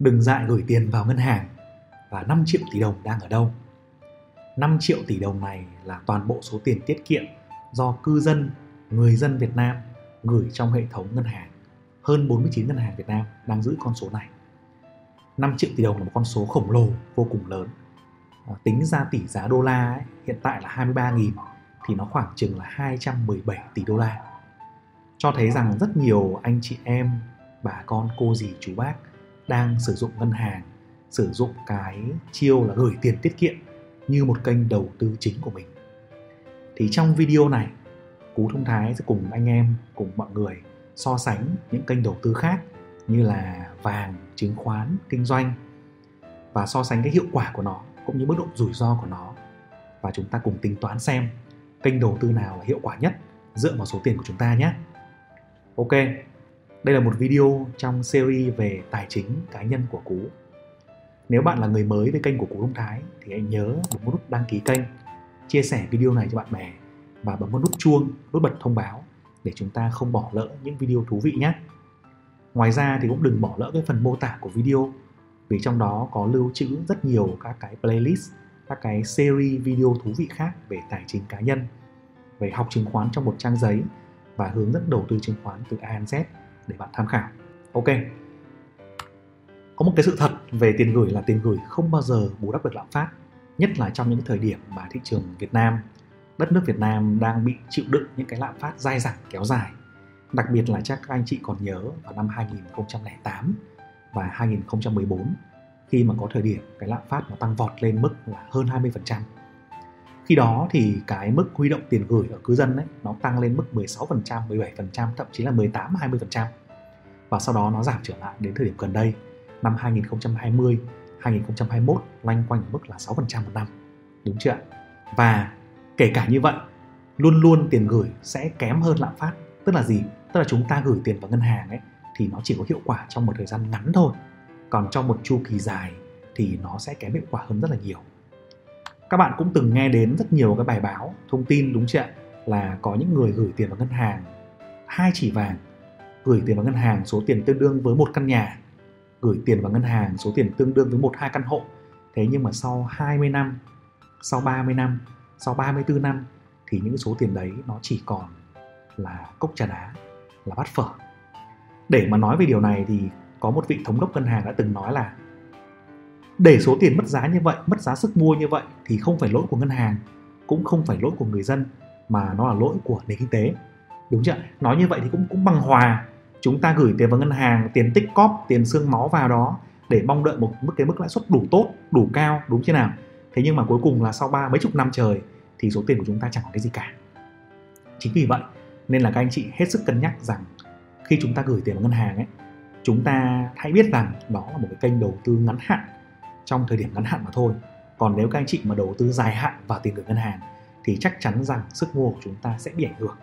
đừng dại gửi tiền vào ngân hàng và 5 triệu tỷ đồng đang ở đâu 5 triệu tỷ đồng này là toàn bộ số tiền tiết kiệm do cư dân, người dân Việt Nam gửi trong hệ thống ngân hàng. Hơn 49 ngân hàng Việt Nam đang giữ con số này. 5 triệu tỷ đồng là một con số khổng lồ vô cùng lớn. À, tính ra tỷ giá đô la ấy, hiện tại là 23.000 thì nó khoảng chừng là 217 tỷ đô la. Cho thấy rằng rất nhiều anh chị em, bà con, cô dì, chú bác đang sử dụng ngân hàng, sử dụng cái chiêu là gửi tiền tiết kiệm như một kênh đầu tư chính của mình. Thì trong video này, Cú Thông Thái sẽ cùng anh em, cùng mọi người so sánh những kênh đầu tư khác như là vàng, chứng khoán, kinh doanh và so sánh cái hiệu quả của nó cũng như mức độ rủi ro của nó và chúng ta cùng tính toán xem kênh đầu tư nào là hiệu quả nhất dựa vào số tiền của chúng ta nhé. Ok, đây là một video trong series về tài chính cá nhân của Cú. Nếu bạn là người mới với kênh của Cú Thông Thái thì hãy nhớ bấm nút đăng ký kênh, chia sẻ video này cho bạn bè và bấm nút chuông, nút bật thông báo để chúng ta không bỏ lỡ những video thú vị nhé. Ngoài ra thì cũng đừng bỏ lỡ cái phần mô tả của video vì trong đó có lưu trữ rất nhiều các cái playlist, các cái series video thú vị khác về tài chính cá nhân, về học chứng khoán trong một trang giấy và hướng dẫn đầu tư chứng khoán từ A đến Z để bạn tham khảo. Ok. Có một cái sự thật về tiền gửi là tiền gửi không bao giờ bù đắp được lạm phát, nhất là trong những thời điểm mà thị trường Việt Nam, đất nước Việt Nam đang bị chịu đựng những cái lạm phát dai dẳng kéo dài. Đặc biệt là chắc các anh chị còn nhớ vào năm 2008 và 2014 khi mà có thời điểm cái lạm phát nó tăng vọt lên mức là hơn 20%. Khi đó thì cái mức huy động tiền gửi ở cư dân ấy nó tăng lên mức 16%, 17%, thậm chí là 18, 20%. Và sau đó nó giảm trở lại đến thời điểm gần đây, năm 2020, 2021 loanh quanh ở mức là 6% một năm. Đúng chưa Và kể cả như vậy, luôn luôn tiền gửi sẽ kém hơn lạm phát. Tức là gì? Tức là chúng ta gửi tiền vào ngân hàng ấy thì nó chỉ có hiệu quả trong một thời gian ngắn thôi. Còn trong một chu kỳ dài thì nó sẽ kém hiệu quả hơn rất là nhiều các bạn cũng từng nghe đến rất nhiều cái bài báo thông tin đúng chưa là có những người gửi tiền vào ngân hàng hai chỉ vàng gửi tiền vào ngân hàng số tiền tương đương với một căn nhà, gửi tiền vào ngân hàng số tiền tương đương với một hai căn hộ. Thế nhưng mà sau 20 năm, sau 30 năm, sau 34 năm thì những số tiền đấy nó chỉ còn là cốc trà đá, là bát phở. Để mà nói về điều này thì có một vị thống đốc ngân hàng đã từng nói là để số tiền mất giá như vậy, mất giá sức mua như vậy thì không phải lỗi của ngân hàng, cũng không phải lỗi của người dân, mà nó là lỗi của nền kinh tế đúng chưa nói như vậy thì cũng cũng bằng hòa. Chúng ta gửi tiền vào ngân hàng, tiền tích cóp, tiền xương máu vào đó để mong đợi một mức, cái mức lãi suất đủ tốt, đủ cao, đúng chưa nào? Thế nhưng mà cuối cùng là sau ba, mấy chục năm trời thì số tiền của chúng ta chẳng có cái gì cả. Chính vì vậy nên là các anh chị hết sức cân nhắc rằng khi chúng ta gửi tiền vào ngân hàng ấy, chúng ta hãy biết rằng đó là một cái kênh đầu tư ngắn hạn, trong thời điểm ngắn hạn mà thôi. Còn nếu các anh chị mà đầu tư dài hạn vào tiền gửi ngân hàng thì chắc chắn rằng sức mua của chúng ta sẽ bị ảnh hưởng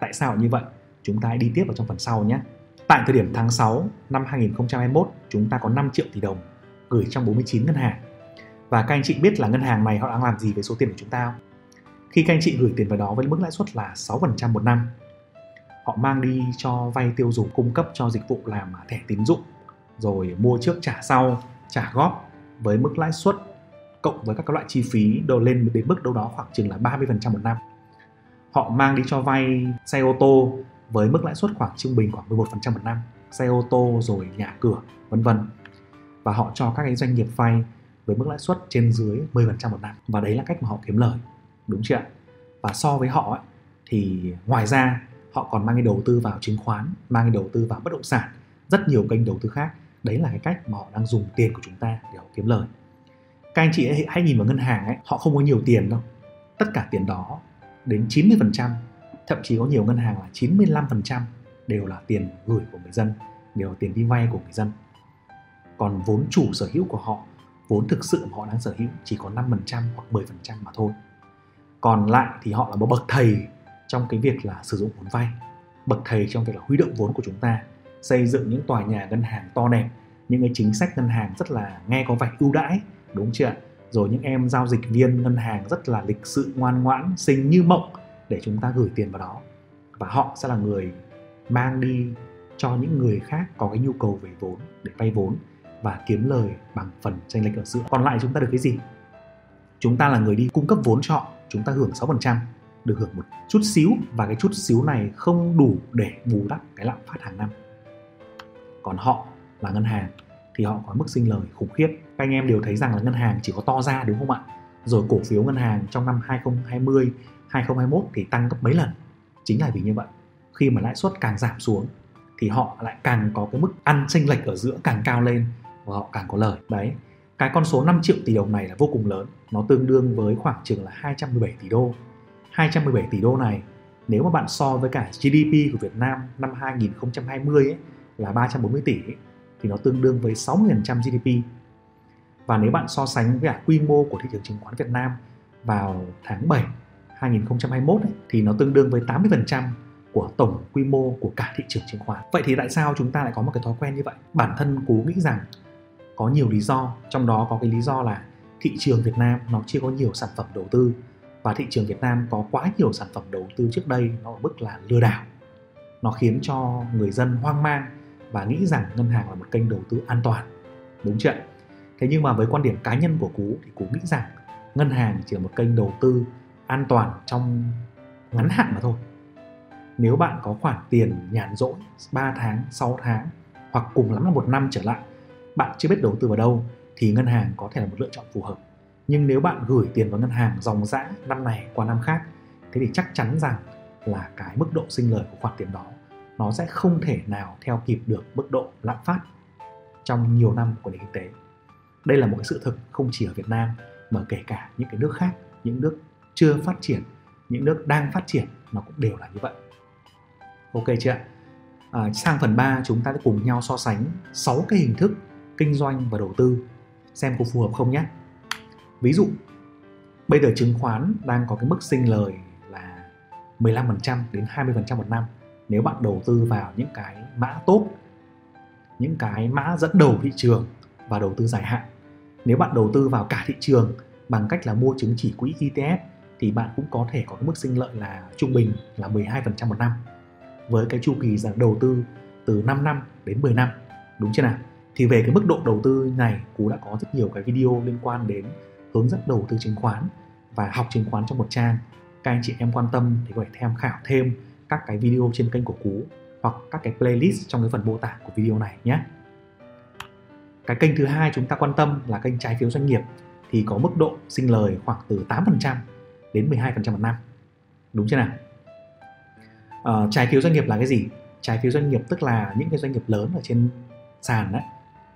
tại sao như vậy chúng ta hãy đi tiếp vào trong phần sau nhé tại thời điểm tháng 6 năm 2021 chúng ta có 5 triệu tỷ đồng gửi trong 49 ngân hàng và các anh chị biết là ngân hàng này họ đang làm gì với số tiền của chúng ta không? Khi các anh chị gửi tiền vào đó với mức lãi suất là 6% một năm, họ mang đi cho vay tiêu dùng cung cấp cho dịch vụ làm thẻ tín dụng, rồi mua trước trả sau, trả góp với mức lãi suất cộng với các loại chi phí đồ lên đến mức đâu đó khoảng chừng là 30% một năm. Họ mang đi cho vay xe ô tô với mức lãi suất khoảng trung bình khoảng 11% một năm, xe ô tô rồi nhà cửa vân vân. Và họ cho các cái doanh nghiệp vay với mức lãi suất trên dưới 10% một năm và đấy là cách mà họ kiếm lời. Đúng chưa ạ? Và so với họ ấy, thì ngoài ra họ còn mang cái đầu tư vào chứng khoán, mang cái đầu tư vào bất động sản, rất nhiều kênh đầu tư khác đấy là cái cách mà họ đang dùng tiền của chúng ta để họ kiếm lời các anh chị ấy, hãy nhìn vào ngân hàng ấy họ không có nhiều tiền đâu tất cả tiền đó đến 90% thậm chí có nhiều ngân hàng là 95% đều là tiền gửi của người dân, đều là tiền đi vay của người dân. Còn vốn chủ sở hữu của họ, vốn thực sự mà họ đang sở hữu chỉ có 5% hoặc 10% mà thôi. Còn lại thì họ là một bậc thầy trong cái việc là sử dụng vốn vay, bậc thầy trong việc là huy động vốn của chúng ta, xây dựng những tòa nhà ngân hàng to đẹp, những cái chính sách ngân hàng rất là nghe có vẻ ưu đãi, đúng chưa ạ? Rồi những em giao dịch viên ngân hàng rất là lịch sự ngoan ngoãn xinh như mộng để chúng ta gửi tiền vào đó và họ sẽ là người mang đi cho những người khác có cái nhu cầu về vốn để vay vốn và kiếm lời bằng phần tranh lệch ở giữa. Còn lại chúng ta được cái gì? Chúng ta là người đi cung cấp vốn cho họ, chúng ta hưởng 6%, được hưởng một chút xíu và cái chút xíu này không đủ để bù đắp cái lạm phát hàng năm. Còn họ là ngân hàng thì họ có mức sinh lời khủng khiếp. Các anh em đều thấy rằng là ngân hàng chỉ có to ra đúng không ạ? Rồi cổ phiếu ngân hàng trong năm 2020, 2021 thì tăng gấp mấy lần. Chính là vì như vậy. Khi mà lãi suất càng giảm xuống thì họ lại càng có cái mức ăn chênh lệch ở giữa càng cao lên và họ càng có lời. Đấy. Cái con số 5 triệu tỷ đồng này là vô cùng lớn. Nó tương đương với khoảng chừng là 217 tỷ đô. 217 tỷ đô này nếu mà bạn so với cả GDP của Việt Nam năm 2020 ấy, là 340 tỷ ấy, thì nó tương đương với 60% GDP. Và nếu bạn so sánh với cả quy mô của thị trường chứng khoán Việt Nam vào tháng 7 2021 ấy, thì nó tương đương với 80% của tổng quy mô của cả thị trường chứng khoán. Vậy thì tại sao chúng ta lại có một cái thói quen như vậy? Bản thân Cú nghĩ rằng có nhiều lý do, trong đó có cái lý do là thị trường Việt Nam nó chưa có nhiều sản phẩm đầu tư và thị trường Việt Nam có quá nhiều sản phẩm đầu tư trước đây nó ở mức là lừa đảo. Nó khiến cho người dân hoang mang và nghĩ rằng ngân hàng là một kênh đầu tư an toàn đúng chưa thế nhưng mà với quan điểm cá nhân của cú thì cú nghĩ rằng ngân hàng chỉ là một kênh đầu tư an toàn trong ngắn hạn mà thôi nếu bạn có khoản tiền nhàn rỗi 3 tháng, 6 tháng hoặc cùng lắm là một năm trở lại bạn chưa biết đầu tư vào đâu thì ngân hàng có thể là một lựa chọn phù hợp nhưng nếu bạn gửi tiền vào ngân hàng dòng dã năm này qua năm khác thế thì chắc chắn rằng là cái mức độ sinh lời của khoản tiền đó nó sẽ không thể nào theo kịp được mức độ lạm phát trong nhiều năm của nền kinh tế. Đây là một cái sự thực không chỉ ở Việt Nam mà kể cả những cái nước khác, những nước chưa phát triển, những nước đang phát triển nó cũng đều là như vậy. Ok chưa? À, sang phần 3 chúng ta sẽ cùng nhau so sánh 6 cái hình thức kinh doanh và đầu tư xem có phù hợp không nhé. Ví dụ bây giờ chứng khoán đang có cái mức sinh lời là 15% đến 20% một năm nếu bạn đầu tư vào những cái mã tốt những cái mã dẫn đầu thị trường và đầu tư dài hạn nếu bạn đầu tư vào cả thị trường bằng cách là mua chứng chỉ quỹ ETF thì bạn cũng có thể có mức sinh lợi là trung bình là 12% một năm, với cái chu kỳ rằng đầu tư từ 5 năm đến 10 năm, đúng chưa nào thì về cái mức độ đầu tư này, cú đã có rất nhiều cái video liên quan đến hướng dẫn đầu tư chứng khoán và học chứng khoán trong một trang các anh chị em quan tâm thì có thể tham khảo thêm các cái video trên kênh của Cú hoặc các cái playlist trong cái phần mô tả của video này nhé. Cái kênh thứ hai chúng ta quan tâm là kênh trái phiếu doanh nghiệp thì có mức độ sinh lời khoảng từ 8% đến 12% một năm. Đúng chưa nào? À, trái phiếu doanh nghiệp là cái gì? Trái phiếu doanh nghiệp tức là những cái doanh nghiệp lớn ở trên sàn đấy.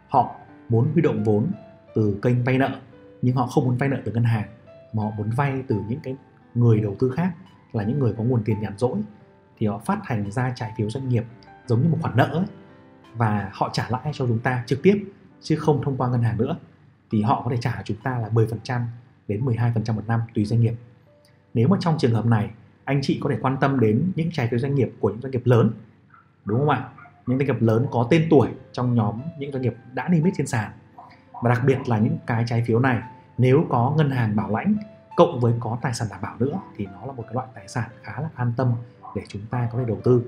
Họ muốn huy động vốn từ kênh vay nợ nhưng họ không muốn vay nợ từ ngân hàng mà họ muốn vay từ những cái người đầu tư khác là những người có nguồn tiền nhàn rỗi thì họ phát hành ra trái phiếu doanh nghiệp giống như một khoản nợ ấy, và họ trả lãi cho chúng ta trực tiếp chứ không thông qua ngân hàng nữa, thì họ có thể trả chúng ta là 10% đến 12% một năm tùy doanh nghiệp. Nếu mà trong trường hợp này, anh chị có thể quan tâm đến những trái phiếu doanh nghiệp của những doanh nghiệp lớn, đúng không ạ? Những doanh nghiệp lớn có tên tuổi trong nhóm những doanh nghiệp đã niêm yết trên sàn và đặc biệt là những cái trái phiếu này, nếu có ngân hàng bảo lãnh cộng với có tài sản đảm bảo nữa, thì nó là một cái loại tài sản khá là an tâm để chúng ta có thể đầu tư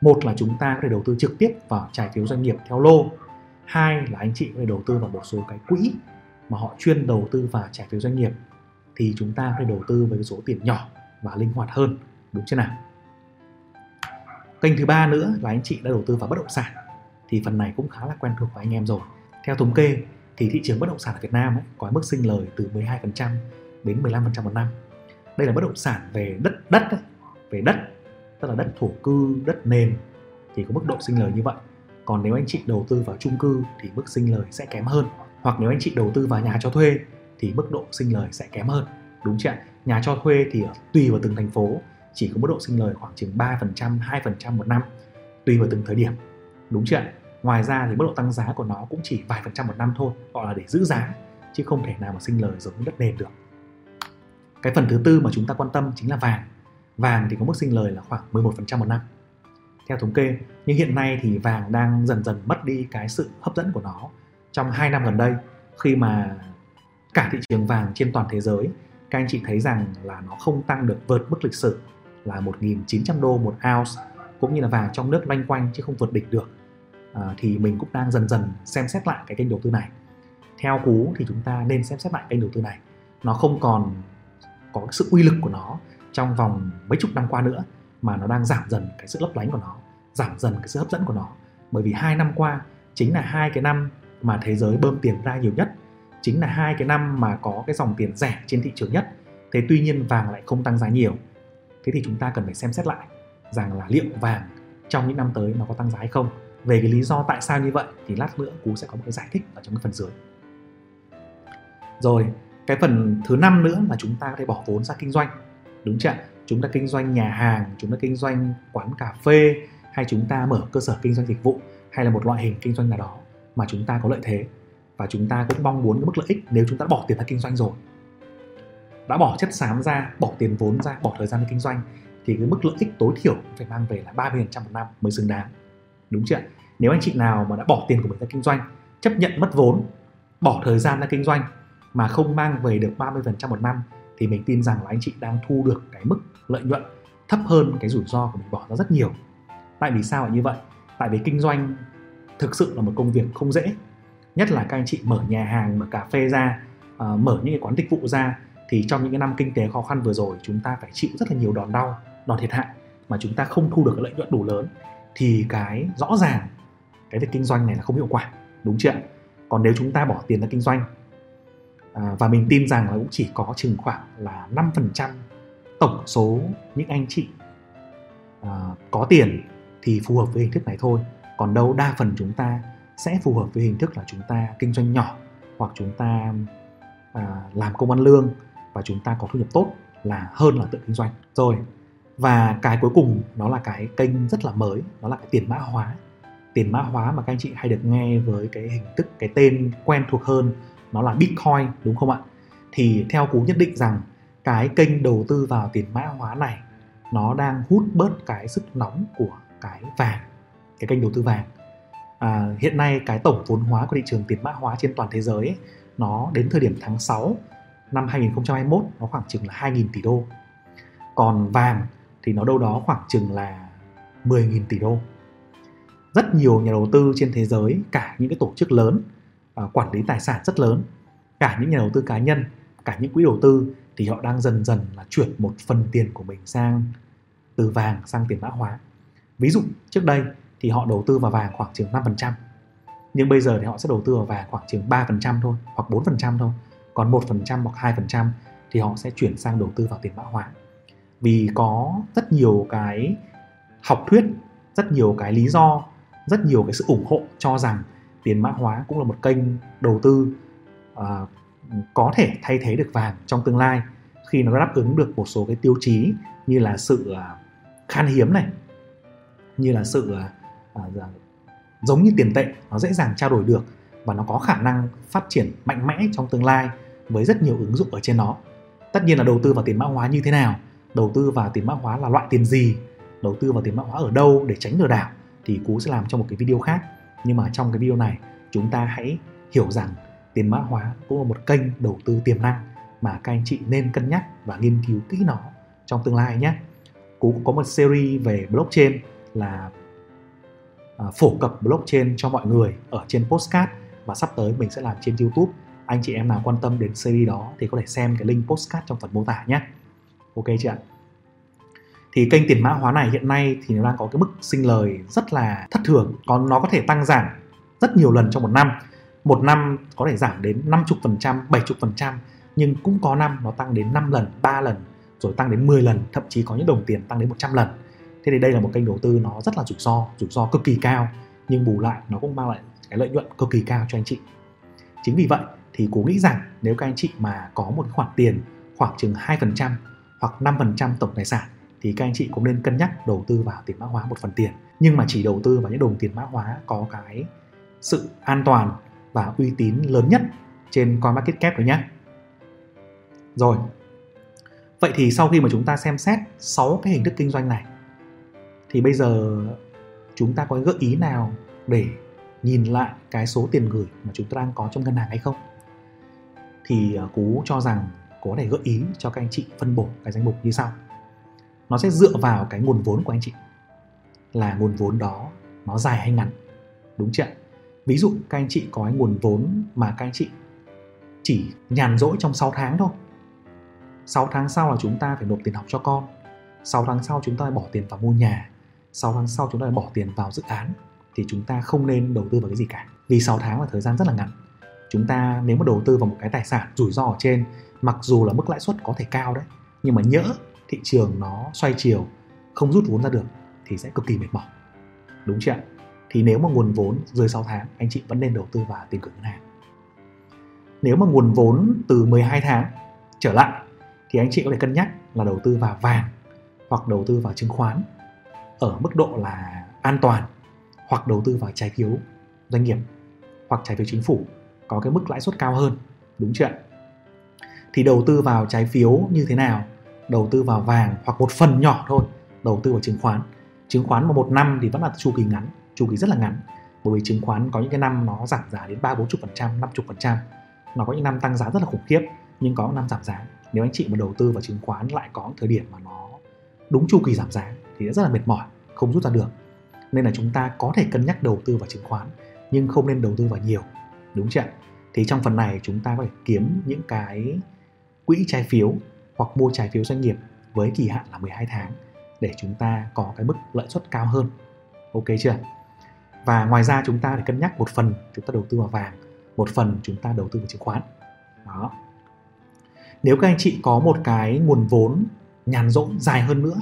một là chúng ta có thể đầu tư trực tiếp vào trái phiếu doanh nghiệp theo lô hai là anh chị có thể đầu tư vào một số cái quỹ mà họ chuyên đầu tư vào trái phiếu doanh nghiệp thì chúng ta có thể đầu tư với số tiền nhỏ và linh hoạt hơn đúng chưa nào? Kênh thứ ba nữa là anh chị đã đầu tư vào bất động sản thì phần này cũng khá là quen thuộc với anh em rồi. Theo thống kê thì thị trường bất động sản ở Việt Nam ấy, có mức sinh lời từ 12% đến 15% một năm. Đây là bất động sản về đất đất ấy, về đất tức là đất thổ cư đất nền thì có mức độ sinh lời như vậy còn nếu anh chị đầu tư vào chung cư thì mức sinh lời sẽ kém hơn. Hoặc nếu anh chị đầu tư vào nhà cho thuê thì mức độ sinh lời sẽ kém hơn. Đúng chưa nhà cho thuê thì ờ, tùy vào từng thành phố chỉ có mức độ sinh lời khoảng chừng 3%, 2% một năm tùy vào từng thời điểm. Đúng chưa ngoài ra thì mức độ tăng giá của nó cũng chỉ vài phần trăm một năm thôi gọi là để giữ giá chứ không thể nào mà sinh lời giống như đất nền được. Cái phần thứ tư mà chúng ta quan tâm chính là vàng. Vàng thì có mức sinh lời là khoảng 11% một năm theo thống kê nhưng hiện nay thì vàng đang dần dần mất đi cái sự hấp dẫn của nó. Trong 2 năm gần đây khi mà cả thị trường vàng trên toàn thế giới các anh chị thấy rằng là nó không tăng được vượt mức lịch sử là 1.900 đô một ounce cũng như là vàng trong nước loanh quanh chứ không vượt đỉnh được. À, thì mình cũng đang dần dần xem xét lại cái kênh đầu tư này. Theo cú thì chúng ta nên xem xét lại kênh đầu tư này. Nó không còn có sự uy lực của nó trong vòng mấy chục năm qua nữa mà nó đang giảm dần cái sự lấp lánh của nó, giảm dần cái sự hấp dẫn của nó. Bởi vì hai năm qua chính là hai cái năm mà thế giới bơm tiền ra nhiều nhất, chính là hai cái năm mà có cái dòng tiền rẻ trên thị trường nhất. Thế tuy nhiên vàng lại không tăng giá nhiều. Thế thì chúng ta cần phải xem xét lại rằng là liệu vàng trong những năm tới nó có tăng giá hay không. Về cái lý do tại sao như vậy thì lát nữa cú sẽ có một cái giải thích ở trong cái phần dưới. Rồi, cái phần thứ năm nữa là chúng ta có thể bỏ vốn ra kinh doanh. Đúng chưa chúng ta kinh doanh nhà hàng, chúng ta kinh doanh quán cà phê, hay chúng ta mở cơ sở kinh doanh dịch vụ, hay là một loại hình kinh doanh nào đó mà chúng ta có lợi thế. Và chúng ta cũng mong muốn cái mức lợi ích nếu chúng ta bỏ tiền ra kinh doanh rồi. Đã bỏ chất xám ra, bỏ tiền vốn ra, bỏ thời gian ra kinh doanh, thì cái mức lợi ích tối thiểu phải mang về là 30% một năm mới xứng đáng. Đúng chưa nếu anh chị nào mà đã bỏ tiền của mình ra kinh doanh, chấp nhận mất vốn, bỏ thời gian ra kinh doanh mà không mang về được 30% một năm thì mình tin rằng là anh chị đang thu được cái mức lợi nhuận thấp hơn cái rủi ro của mình bỏ ra rất nhiều. Tại vì sao lại như vậy? Tại vì kinh doanh thực sự là một công việc không dễ. Nhất là các anh chị mở nhà hàng, mở cà phê ra ờ, mở những cái quán dịch vụ ra, thì trong những cái năm kinh tế khó khăn vừa rồi, chúng ta phải chịu rất là nhiều đòn đau, đòn thiệt hại mà chúng ta không thu được cái lợi nhuận đủ lớn. Thì cái rõ ràng cái việc kinh doanh này là không hiệu quả, đúng chưa còn nếu chúng ta bỏ tiền ra kinh doanh à, và mình tin rằng là cũng chỉ có chừng khoảng là 5% tổng số những anh chị à, có tiền thì phù hợp với hình thức này thôi. Còn đâu đa phần chúng ta sẽ phù hợp với hình thức là chúng ta kinh doanh nhỏ hoặc chúng ta à, làm công ăn lương và chúng ta có thu nhập tốt là hơn là tự kinh doanh. Rồi và cái cuối cùng nó là cái kênh rất là mới nó là cái tiền mã hóa. Tiền mã hóa mà các anh chị hay được nghe với cái hình thức cái tên quen thuộc hơn nó là bitcoin đúng không ạ? Thì theo cú nhất định rằng cái kênh đầu tư vào tiền mã hóa này nó đang hút bớt cái sức nóng của cái vàng cái kênh đầu tư vàng. À, hiện nay cái tổng vốn hóa của thị trường tiền mã hóa trên toàn thế giới ấy, nó đến thời điểm tháng 6 năm 2021 nó khoảng chừng là 2.000 tỷ đô. Còn vàng thì nó đâu đó khoảng chừng là 10.000 tỷ đô. Rất nhiều nhà đầu tư trên thế giới cả những cái tổ chức lớn À, quản lý tài sản rất lớn. Cả những nhà đầu tư cá nhân, cả những quỹ đầu tư thì họ đang dần dần là chuyển một phần tiền của mình sang từ vàng sang tiền mã hóa. Ví dụ, trước đây thì họ đầu tư vào vàng khoảng chừng 5% nhưng bây giờ thì họ sẽ đầu tư vào vàng khoảng chừng 3% thôi, hoặc 4% thôi. Còn 1% hoặc 2% thì họ sẽ chuyển sang đầu tư vào tiền mã hóa. Vì có rất nhiều cái học thuyết, rất nhiều cái lý do, rất nhiều cái sự ủng hộ cho rằng tiền mã hóa cũng là một kênh đầu tư uh, có thể thay thế được vàng trong tương lai khi nó đáp ứng được một số cái tiêu chí như là sự uh, khan hiếm này như là sự uh, uh, giống như tiền tệ nó dễ dàng trao đổi được và nó có khả năng phát triển mạnh mẽ trong tương lai với rất nhiều ứng dụng ở trên nó. Tất nhiên là đầu tư vào tiền mã hóa như thế nào? Đầu tư vào tiền mã hóa là loại tiền gì? Đầu tư vào tiền mã hóa ở đâu để tránh lừa đảo thì cú sẽ làm trong một cái video khác nhưng mà trong cái video này, chúng ta hãy hiểu rằng tiền mã hóa cũng là một kênh đầu tư tiềm năng mà các anh chị nên cân nhắc và nghiên cứu kỹ nó trong tương lai nhé. Cú cũng có một series về blockchain là à, phổ cập blockchain cho mọi người ở trên postcard và sắp tới mình sẽ làm trên youtube. Anh chị em nào quan tâm đến series đó thì có thể xem cái link postcard trong phần mô tả nhé. Ok chưa ạ thì kênh tiền mã hóa này hiện nay thì nó đang có cái mức sinh lời rất là thất thường còn nó có thể tăng giảm rất nhiều lần trong một năm một năm có thể giảm đến 50%, 70% nhưng cũng có năm nó tăng đến 5 lần, 3 lần rồi tăng đến 10 lần, thậm chí có những đồng tiền tăng đến 100 lần. Thế thì đây là một kênh đầu tư nó rất là rủi ro, rủi ro cực kỳ cao nhưng bù lại nó cũng mang lại cái lợi nhuận cực kỳ cao cho anh chị. Chính vì vậy thì cố nghĩ rằng nếu các anh chị mà có một khoản tiền khoảng chừng 2% hoặc 5% tổng tài sản thì các anh chị cũng nên cân nhắc đầu tư vào tiền mã hóa một phần tiền nhưng mà chỉ đầu tư vào những đồng tiền mã hóa có cái sự an toàn và uy tín lớn nhất trên CoinMarketCap rồi nhé. Rồi. Vậy thì sau khi mà chúng ta xem xét 6 cái hình thức kinh doanh này, thì bây giờ chúng ta có gợi ý nào để nhìn lại cái số tiền gửi mà chúng ta đang có trong ngân hàng hay không? Thì ờ, Cú cho rằng có thể gợi ý cho các anh chị phân bổ cái danh mục như sau nó sẽ dựa vào cái nguồn vốn của anh chị. Là nguồn vốn đó nó dài hay ngắn, đúng chưa ví dụ các anh chị có cái nguồn vốn mà các anh chị chỉ nhàn rỗi trong 6 tháng thôi. 6 tháng sau là chúng ta phải nộp tiền học cho con. 6 tháng sau chúng ta phải bỏ tiền vào mua nhà. 6 tháng sau chúng ta phải bỏ tiền vào dự án. Thì chúng ta không nên đầu tư vào cái gì cả. Vì 6 tháng là thời gian rất là ngắn. Chúng ta nếu mà đầu tư vào một cái tài sản rủi ro ở trên, mặc dù là mức lãi suất có thể cao đấy, nhưng mà nhỡ thị trường nó xoay chiều, không rút vốn ra được thì sẽ cực kỳ mệt mỏi đúng chưa ạ? thì nếu mà nguồn vốn dưới 6 tháng, anh chị vẫn nên đầu tư vào tiền gửi ngân hàng nếu mà nguồn vốn từ 12 tháng trở lại, thì anh chị có thể cân nhắc là đầu tư vào vàng hoặc đầu tư vào chứng khoán ở mức độ là an toàn hoặc đầu tư vào trái phiếu doanh nghiệp hoặc trái phiếu chính phủ có cái mức lãi suất cao hơn đúng chưa ạ? thì đầu tư vào trái phiếu như thế nào đầu tư vào vàng hoặc một phần nhỏ thôi, đầu tư vào chứng khoán. Chứng khoán mà một năm thì vẫn là chu kỳ ngắn, chu kỳ rất là ngắn. Bởi vì chứng khoán có những cái năm nó giảm giá đến ba bốn chục phần trăm, năm chục phần trăm. Nó có những năm tăng giá rất là khủng khiếp, nhưng có năm giảm giá. Nếu anh chị mà đầu tư vào chứng khoán lại có thời điểm mà nó đúng chu kỳ giảm giá thì rất là mệt mỏi, không rút ra được. Nên là chúng ta có thể cân nhắc đầu tư vào chứng khoán, nhưng không nên đầu tư vào nhiều, đúng chưa thì trong phần này chúng ta có thể kiếm những cái quỹ trái phiếu hoặc mua trái phiếu doanh nghiệp với kỳ hạn là 12 tháng để chúng ta có cái mức lợi suất cao hơn. Ok chưa? Và ngoài ra chúng ta phải cân nhắc một phần, chúng ta đầu tư vào vàng, một phần chúng ta đầu tư vào chứng khoán. Đó. Nếu các anh chị có một cái nguồn vốn nhàn rỗi dài hơn nữa,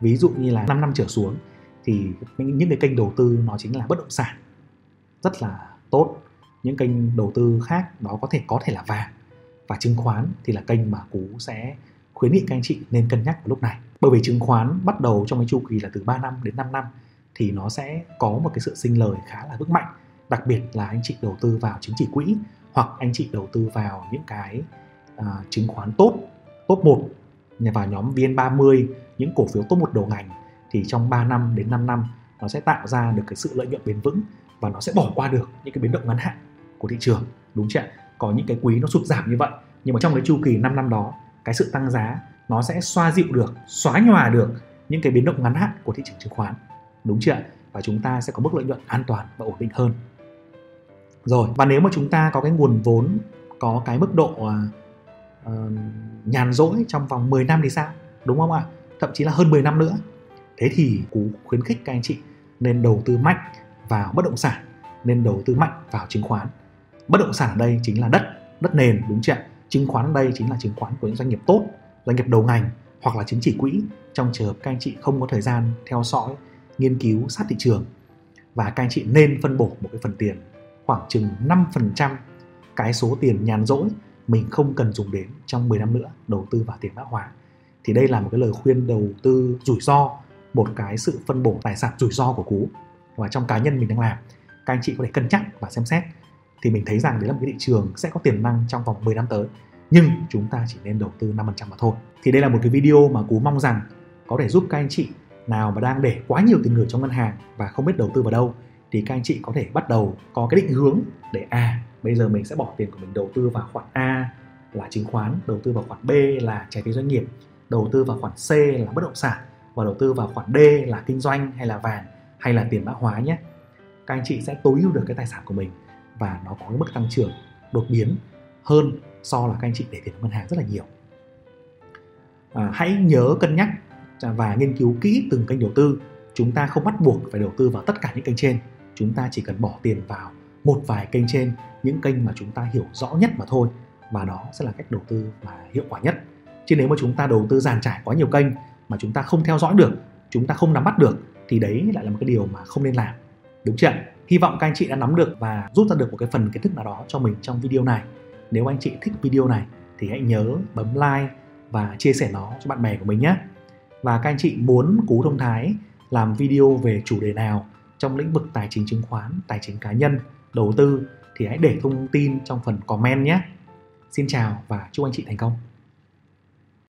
ví dụ như là 5 năm trở xuống, thì những cái kênh đầu tư nó chính là bất động sản. Rất là tốt. Những kênh đầu tư khác đó có thể có thể là vàng và chứng khoán thì là kênh mà cú sẽ khuyến nghị các anh chị nên cân nhắc vào lúc này. Bởi vì chứng khoán bắt đầu trong cái chu kỳ là từ 3 năm đến 5 năm thì nó sẽ có một cái sự sinh lời khá là vững mạnh. Đặc biệt là anh chị đầu tư vào chứng chỉ quỹ hoặc anh chị đầu tư vào những cái uh, chứng khoán tốt top 1 vào nhóm VN30 những cổ phiếu top một đầu ngành thì trong 3 năm đến 5 năm nó sẽ tạo ra được cái sự lợi nhuận bền vững và nó sẽ bỏ qua được những cái biến động ngắn hạn của thị trường. Đúng chưa có những cái quý nó sụt giảm như vậy nhưng mà trong cái chu kỳ 5 năm đó cái sự tăng giá nó sẽ xoa dịu được xóa nhòa được những cái biến động ngắn hạn của thị trường chứng khoán. Đúng chưa và chúng ta sẽ có mức lợi nhuận an toàn và ổn định hơn. Rồi và nếu mà chúng ta có cái nguồn vốn có cái mức độ uh, nhàn rỗi trong vòng 10 năm thì sao? Đúng không ạ? Thậm chí là hơn 10 năm nữa. Thế thì cú khuyến khích các anh chị nên đầu tư mạnh vào bất động sản nên đầu tư mạnh vào chứng khoán. Bất động sản ở đây chính là đất đất nền đúng chưa chứng khoán đây chính là chứng khoán của những doanh nghiệp tốt, doanh nghiệp đầu ngành hoặc là chứng chỉ quỹ. Trong trường hợp các anh chị không có thời gian theo dõi, nghiên cứu, sát thị trường và các anh chị nên phân bổ một cái phần tiền, khoảng chừng 5% cái số tiền nhàn rỗi mình không cần dùng đến trong 10 năm nữa đầu tư vào tiền mã hóa. Thì đây là một cái lời khuyên đầu tư rủi ro, một cái sự phân bổ tài sản rủi ro của cú và trong cá nhân mình đang làm. Các anh chị có thể cân nhắc và xem xét thì mình thấy rằng đấy là một cái thị trường sẽ có tiềm năng trong vòng 10 năm tới. Nhưng chúng ta chỉ nên đầu tư 5% mà thôi. Thì đây là một cái video mà cú mong rằng có thể giúp các anh chị nào mà đang để quá nhiều tiền gửi trong ngân hàng và không biết đầu tư vào đâu thì các anh chị có thể bắt đầu có cái định hướng để à bây giờ mình sẽ bỏ tiền của mình đầu tư vào khoản A là chứng khoán, đầu tư vào khoản B là trái phiếu doanh nghiệp, đầu tư vào khoản C là bất động sản và đầu tư vào khoản D là kinh doanh hay là vàng hay là tiền mã hóa nhé. Các anh chị sẽ tối ưu được cái tài sản của mình và nó có cái mức tăng trưởng đột biến hơn so là các anh chị để tiền ngân hàng rất là nhiều. À, hãy nhớ cân nhắc và nghiên cứu kỹ từng kênh đầu tư. Chúng ta không bắt buộc phải đầu tư vào tất cả những kênh trên. Chúng ta chỉ cần bỏ tiền vào một vài kênh trên, những kênh mà chúng ta hiểu rõ nhất mà thôi. Và đó sẽ là cách đầu tư mà hiệu quả nhất. Chứ nếu mà chúng ta đầu tư giàn trải quá nhiều kênh mà chúng ta không theo dõi được, chúng ta không nắm bắt được thì đấy lại là một cái điều mà không nên làm. Đúng chưa? Hy vọng các anh chị đã nắm được và rút ra được một cái phần kiến thức nào đó cho mình trong video này. Nếu anh chị thích video này thì hãy nhớ bấm like và chia sẻ nó cho bạn bè của mình nhé. Và các anh chị muốn Cú Thông Thái làm video về chủ đề nào trong lĩnh vực tài chính chứng khoán, tài chính cá nhân, đầu tư thì hãy để thông tin trong phần comment nhé. Xin chào và chúc anh chị thành công.